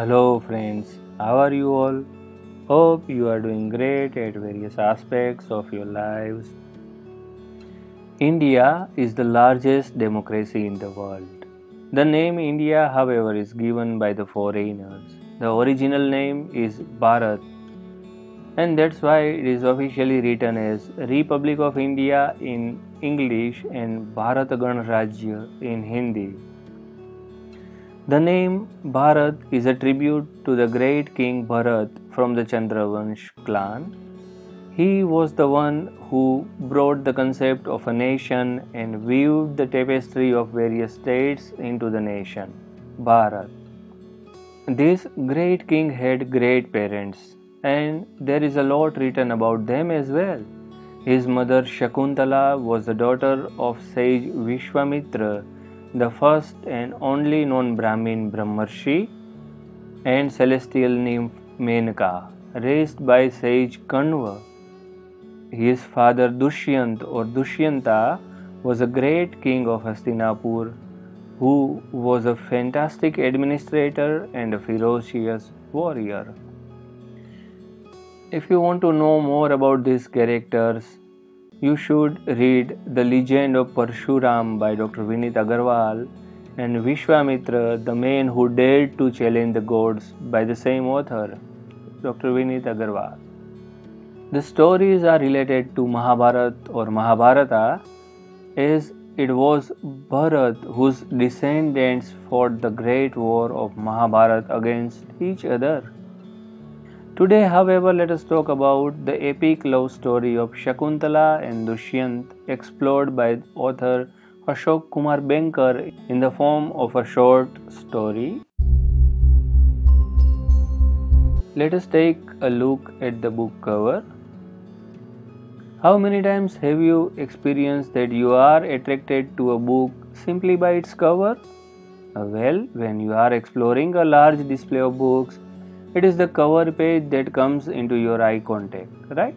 Hello, friends. How are you all? Hope you are doing great at various aspects of your lives. India is the largest democracy in the world. The name India, however, is given by the foreigners. The original name is Bharat, and that's why it is officially written as Republic of India in English and Bharat Ganrajya in Hindi. The name Bharat is a tribute to the great king Bharat from the Chandravansh clan. He was the one who brought the concept of a nation and weaved the tapestry of various states into the nation, Bharat. This great king had great parents, and there is a lot written about them as well. His mother Shakuntala was the daughter of sage Vishwamitra the first and only known Brahmin Brahmarshi, and celestial nymph Menaka, raised by sage Kanva. His father Dushyant or Dushyanta was a great king of Hastinapur who was a fantastic administrator and a ferocious warrior. If you want to know more about these characters, you should read The Legend of Parshuram by Dr. Vinit Agarwal and Vishwamitra, the man who dared to challenge the gods by the same author, Dr. Vinit Agarwal. The stories are related to Mahabharat or Mahabharata as it was Bharat whose descendants fought the great war of Mahabharat against each other. Today, however, let us talk about the epic love story of Shakuntala and Dushyant explored by author Ashok Kumar Banker in the form of a short story. Let us take a look at the book cover. How many times have you experienced that you are attracted to a book simply by its cover? Well, when you are exploring a large display of books, it is the cover page that comes into your eye contact, right?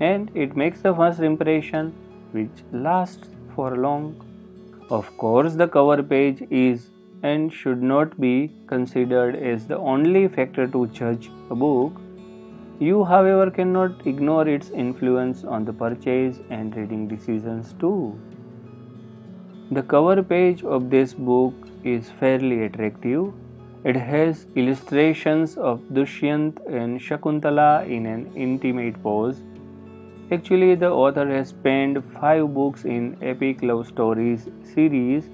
And it makes the first impression which lasts for long. Of course, the cover page is and should not be considered as the only factor to judge a book. You, however, cannot ignore its influence on the purchase and reading decisions too. The cover page of this book is fairly attractive it has illustrations of Dushyant and Shakuntala in an intimate pose. Actually, the author has penned five books in Epic Love Stories series,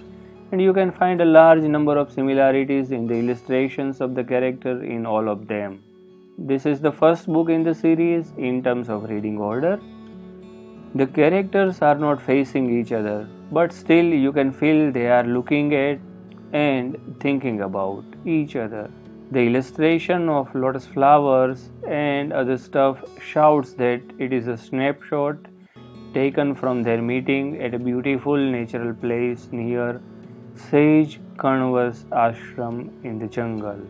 and you can find a large number of similarities in the illustrations of the character in all of them. This is the first book in the series in terms of reading order. The characters are not facing each other, but still you can feel they are looking at and thinking about each other. The illustration of lotus flowers and other stuff shouts that it is a snapshot taken from their meeting at a beautiful natural place near Sage Kanva's ashram in the jungle.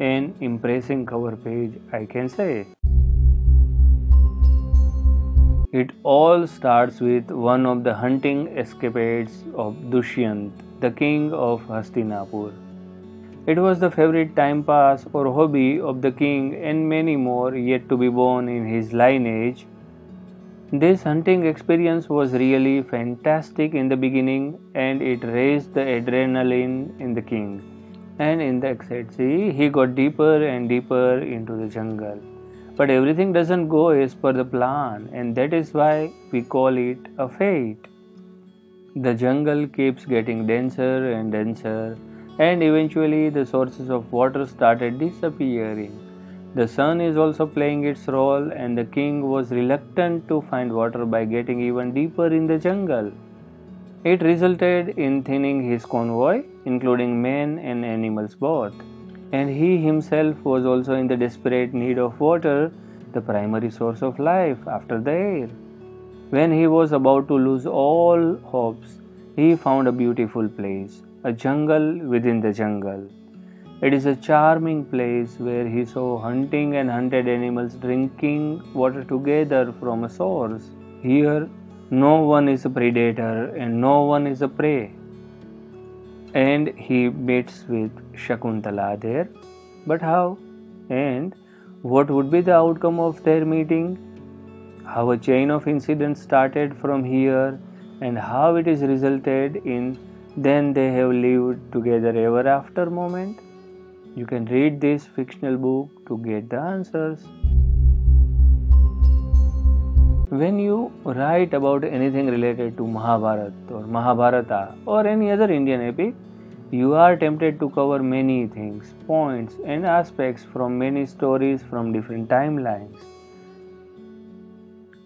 An impressive cover page, I can say. It all starts with one of the hunting escapades of Dushyant the king of Hastinapur. It was the favorite time pass or hobby of the king and many more yet to be born in his lineage. This hunting experience was really fantastic in the beginning and it raised the adrenaline in the king. And in the ecstasy, he got deeper and deeper into the jungle. But everything doesn't go as per the plan, and that is why we call it a fate. The jungle keeps getting denser and denser, and eventually the sources of water started disappearing. The sun is also playing its role, and the king was reluctant to find water by getting even deeper in the jungle. It resulted in thinning his convoy, including men and animals both, and he himself was also in the desperate need of water, the primary source of life after the air. When he was about to lose all hopes, he found a beautiful place, a jungle within the jungle. It is a charming place where he saw hunting and hunted animals drinking water together from a source. Here, no one is a predator and no one is a prey. And he meets with Shakuntala there. But how? And what would be the outcome of their meeting? How a chain of incidents started from here and how it is resulted in then they have lived together ever after moment? You can read this fictional book to get the answers. When you write about anything related to Mahabharata or Mahabharata or any other Indian epic, you are tempted to cover many things, points, and aspects from many stories from different timelines.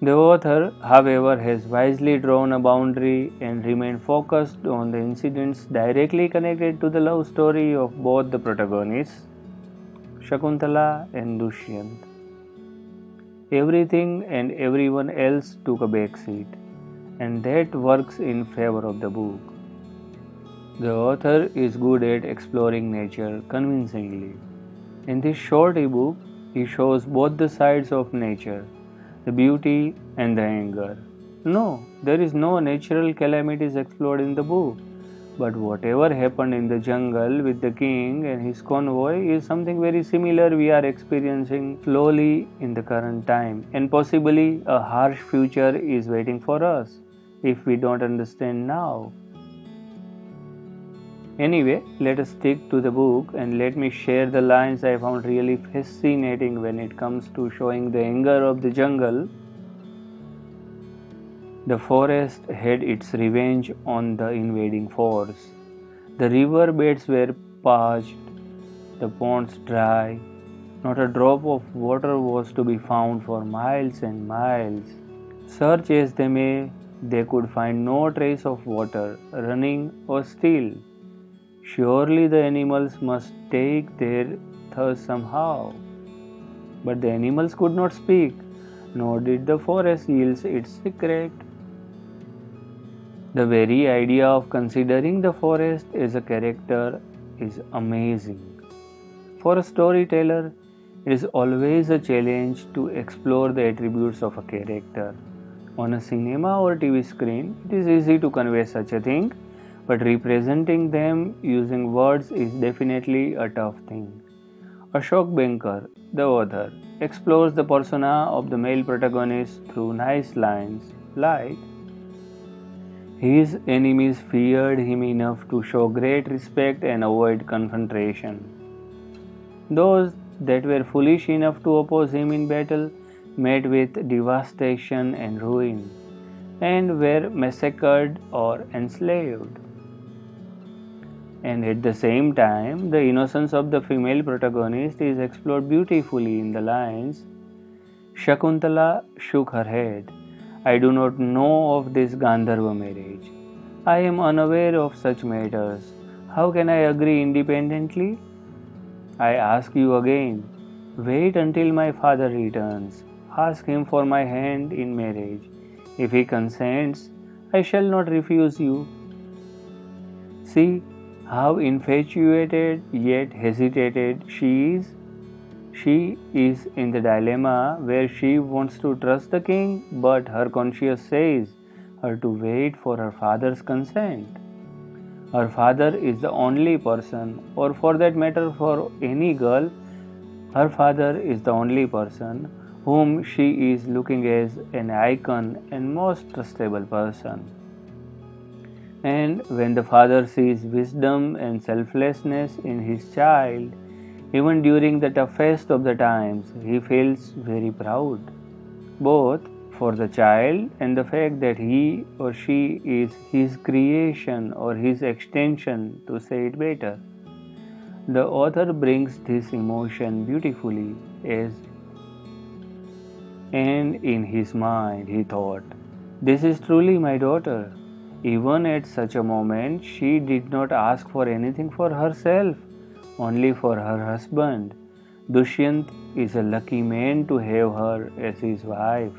The author, however, has wisely drawn a boundary and remained focused on the incidents directly connected to the love story of both the protagonists, Shakuntala and Dushyant. Everything and everyone else took a back seat, and that works in favor of the book. The author is good at exploring nature convincingly. In this short ebook, he shows both the sides of nature the beauty and the anger. No, there is no natural calamities explored in the book. But whatever happened in the jungle with the king and his convoy is something very similar we are experiencing slowly in the current time, and possibly a harsh future is waiting for us if we don't understand now. Anyway, let us stick to the book and let me share the lines I found really fascinating when it comes to showing the anger of the jungle. The forest had its revenge on the invading force. The river beds were parched, the ponds dry. Not a drop of water was to be found for miles and miles. Search as they may, they could find no trace of water running or still. Surely the animals must take their thirst somehow. But the animals could not speak, nor did the forest yield its secret. The very idea of considering the forest as a character is amazing. For a storyteller, it is always a challenge to explore the attributes of a character. On a cinema or TV screen, it is easy to convey such a thing but representing them using words is definitely a tough thing. Ashok Banker, the author, explores the persona of the male protagonist through nice lines like His enemies feared him enough to show great respect and avoid confrontation. Those that were foolish enough to oppose him in battle met with devastation and ruin, and were massacred or enslaved and at the same time, the innocence of the female protagonist is explored beautifully in the lines Shakuntala shook her head. I do not know of this Gandharva marriage. I am unaware of such matters. How can I agree independently? I ask you again wait until my father returns. Ask him for my hand in marriage. If he consents, I shall not refuse you. See, how infatuated yet hesitated she is. She is in the dilemma where she wants to trust the king, but her conscience says her to wait for her father's consent. Her father is the only person, or for that matter, for any girl, her father is the only person whom she is looking as an icon and most trustable person. And when the father sees wisdom and selflessness in his child, even during the toughest of the times, he feels very proud, both for the child and the fact that he or she is his creation or his extension, to say it better. The author brings this emotion beautifully as and in his mind he thought, This is truly my daughter even at such a moment, she did not ask for anything for herself, only for her husband. Dushyant is a lucky man to have her as his wife.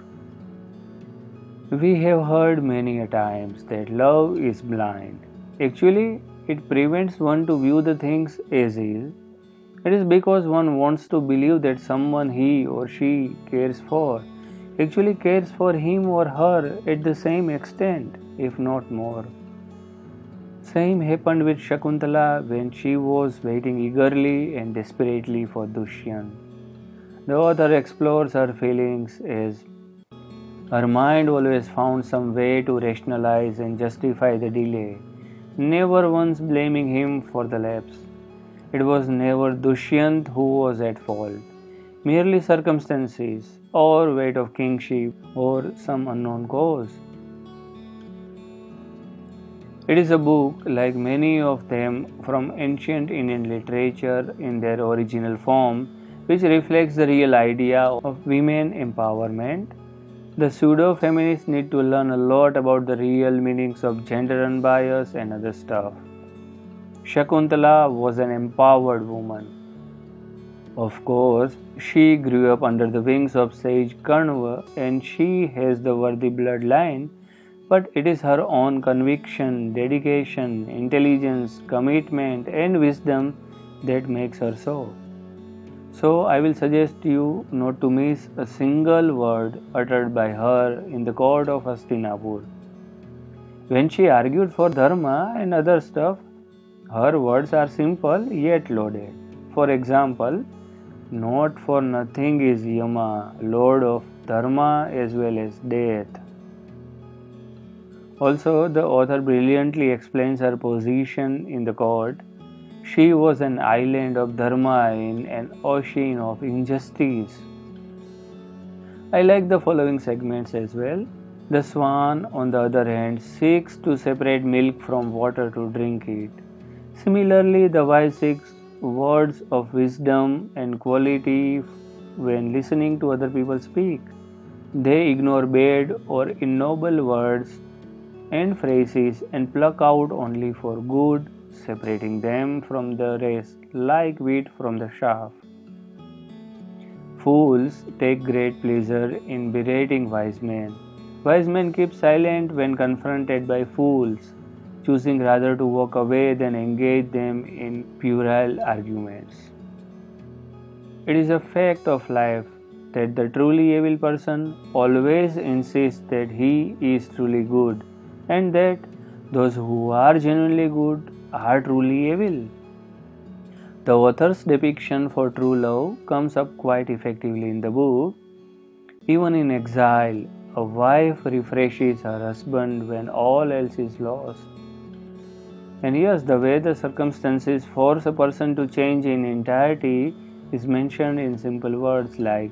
We have heard many a times that love is blind. Actually, it prevents one to view the things as is. It is because one wants to believe that someone he or she cares for actually cares for him or her at the same extent if not more. Same happened with Shakuntala when she was waiting eagerly and desperately for Dushyant. The author explores her feelings as her mind always found some way to rationalize and justify the delay, never once blaming him for the lapse. It was never Dushyant who was at fault, merely circumstances or weight of kingship or some unknown cause. It is a book, like many of them from ancient Indian literature in their original form, which reflects the real idea of women empowerment the pseudo feminists need to learn a lot about the real meanings of gender unbias and other stuff. Shakuntala was an empowered woman. Of course, she grew up under the wings of sage Kanva and she has the worthy bloodline, but it is her own conviction, dedication, intelligence, commitment, and wisdom that makes her so. So, I will suggest you not to miss a single word uttered by her in the court of Hastinapur. When she argued for dharma and other stuff, her words are simple yet loaded. For example, not for nothing is Yama, Lord of Dharma as well as death. Also, the author brilliantly explains her position in the court she was an island of dharma in an ocean of injustice. I like the following segments as well. The swan, on the other hand, seeks to separate milk from water to drink it. Similarly, the wise seeks words of wisdom and quality when listening to other people speak. They ignore bad or ignoble words and phrases and pluck out only for good separating them from the rest like wheat from the chaff. Fools take great pleasure in berating wise men. Wise men keep silent when confronted by fools, choosing rather to walk away than engage them in puerile arguments. It is a fact of life that the truly evil person always insists that he is truly good and that those who are genuinely good are truly evil. The author's depiction for true love comes up quite effectively in the book. Even in exile, a wife refreshes her husband when all else is lost. And yes, the way the circumstances force a person to change in entirety is mentioned in simple words like,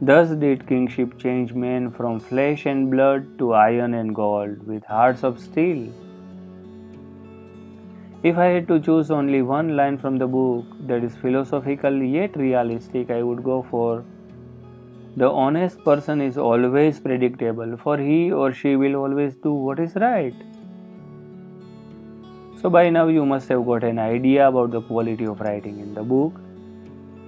Thus did kingship change men from flesh and blood to iron and gold, with hearts of steel. If I had to choose only one line from the book that is philosophical yet realistic, I would go for the honest person is always predictable, for he or she will always do what is right. So, by now, you must have got an idea about the quality of writing in the book.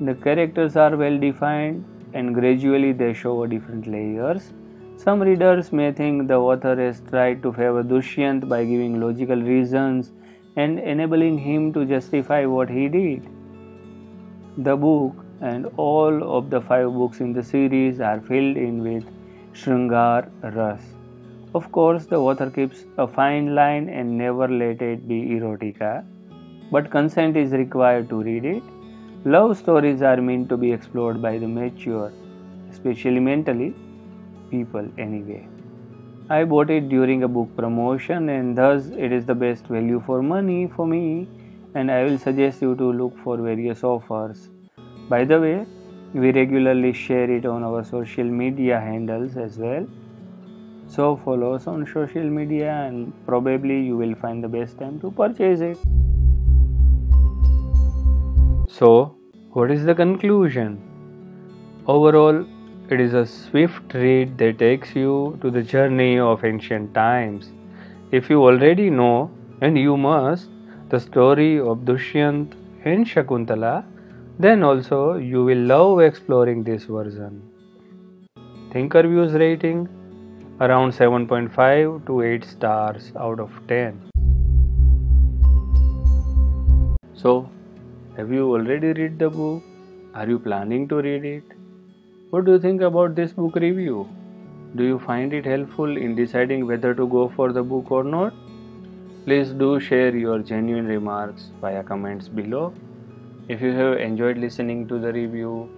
The characters are well defined and gradually they show different layers. Some readers may think the author has tried to favor Dushyant by giving logical reasons and enabling him to justify what he did. The book and all of the five books in the series are filled in with Shringar Ras. Of course, the author keeps a fine line and never let it be erotica, but consent is required to read it. Love stories are meant to be explored by the mature, especially mentally, people anyway. I bought it during a book promotion and thus it is the best value for money for me and I will suggest you to look for various offers. By the way, we regularly share it on our social media handles as well. So follow us on social media and probably you will find the best time to purchase it. So, what is the conclusion? Overall, it is a swift read that takes you to the journey of ancient times. If you already know, and you must, the story of Dushyant and Shakuntala, then also you will love exploring this version. Thinker Thinkerviews rating around 7.5 to 8 stars out of 10. So, have you already read the book? Are you planning to read it? What do you think about this book review? Do you find it helpful in deciding whether to go for the book or not? Please do share your genuine remarks via comments below. If you have enjoyed listening to the review,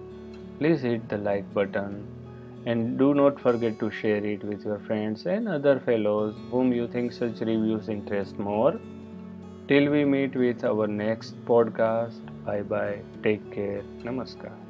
please hit the like button and do not forget to share it with your friends and other fellows whom you think such reviews interest more. Till we meet with our next podcast, bye bye, take care, namaskar.